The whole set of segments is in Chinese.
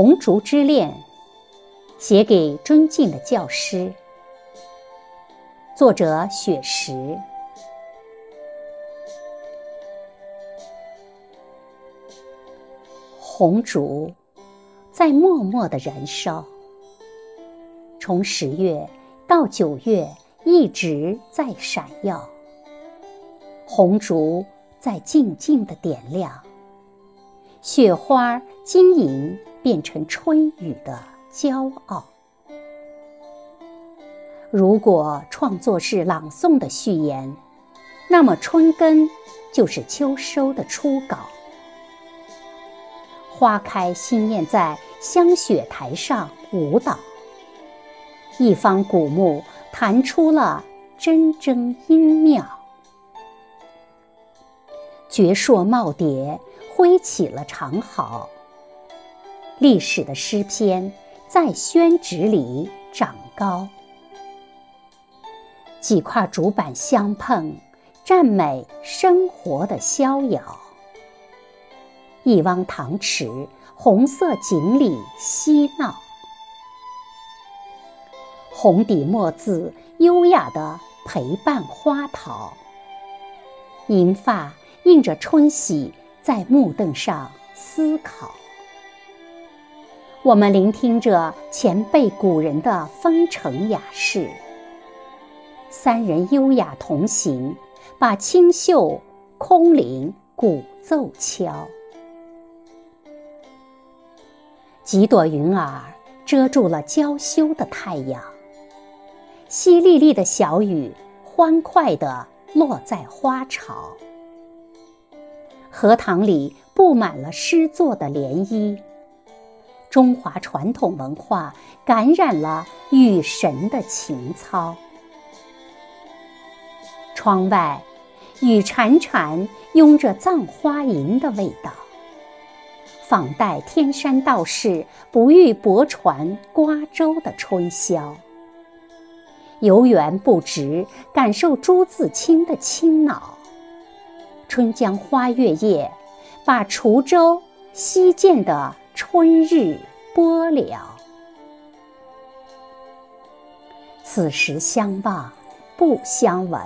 红烛之恋》，写给尊敬的教师。作者：雪石。红烛在默默的燃烧，从十月到九月一直在闪耀。红烛在静静的点亮，雪花晶莹变成春雨的骄傲。如果创作是朗诵的序言，那么春耕就是秋收的初稿。花开心燕在香雪台上舞蹈，一方古木弹出了铮铮音妙，绝硕耄耋挥起了长毫。历史的诗篇在宣纸里长高，几块竹板相碰，赞美生活的逍遥。一汪塘池，红色锦鲤嬉闹，红底墨字优雅地陪伴花桃。银发映着春喜，在木凳上思考。我们聆听着前辈古人的风尘雅事，三人优雅同行，把清秀空灵鼓奏敲。几朵云儿遮住了娇羞的太阳，淅沥沥的小雨欢快地落在花潮。荷塘里布满了诗作的涟漪，中华传统文化感染了雨神的情操。窗外，雨潺潺拥着葬花吟的味道。仿代天山道士不遇泊船瓜洲的春宵，游园不值，感受朱自清的清脑。春江花月夜，把滁州西涧的春日播了。此时相望不相闻，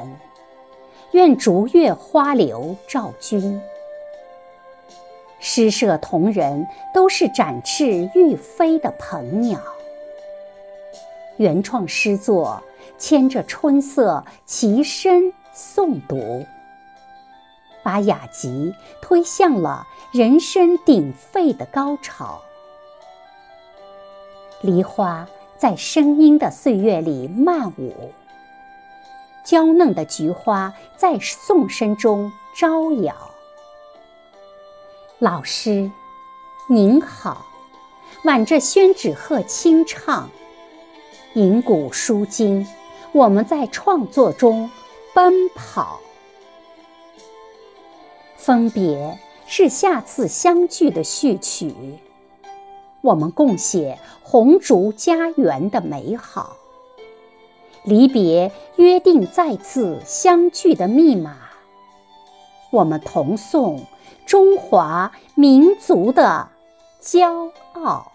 愿逐月花流照君。诗社同仁都是展翅欲飞的鹏鸟，原创诗作牵着春色齐声诵读，把雅集推向了人声鼎沸的高潮。梨花在声音的岁月里漫舞，娇嫩的菊花在颂声中招摇。老师，您好，挽着宣纸鹤轻唱，吟古书今，我们在创作中奔跑。分别是下次相聚的序曲，我们共写红烛家园的美好。离别约定再次相聚的密码，我们同颂。中华民族的骄傲。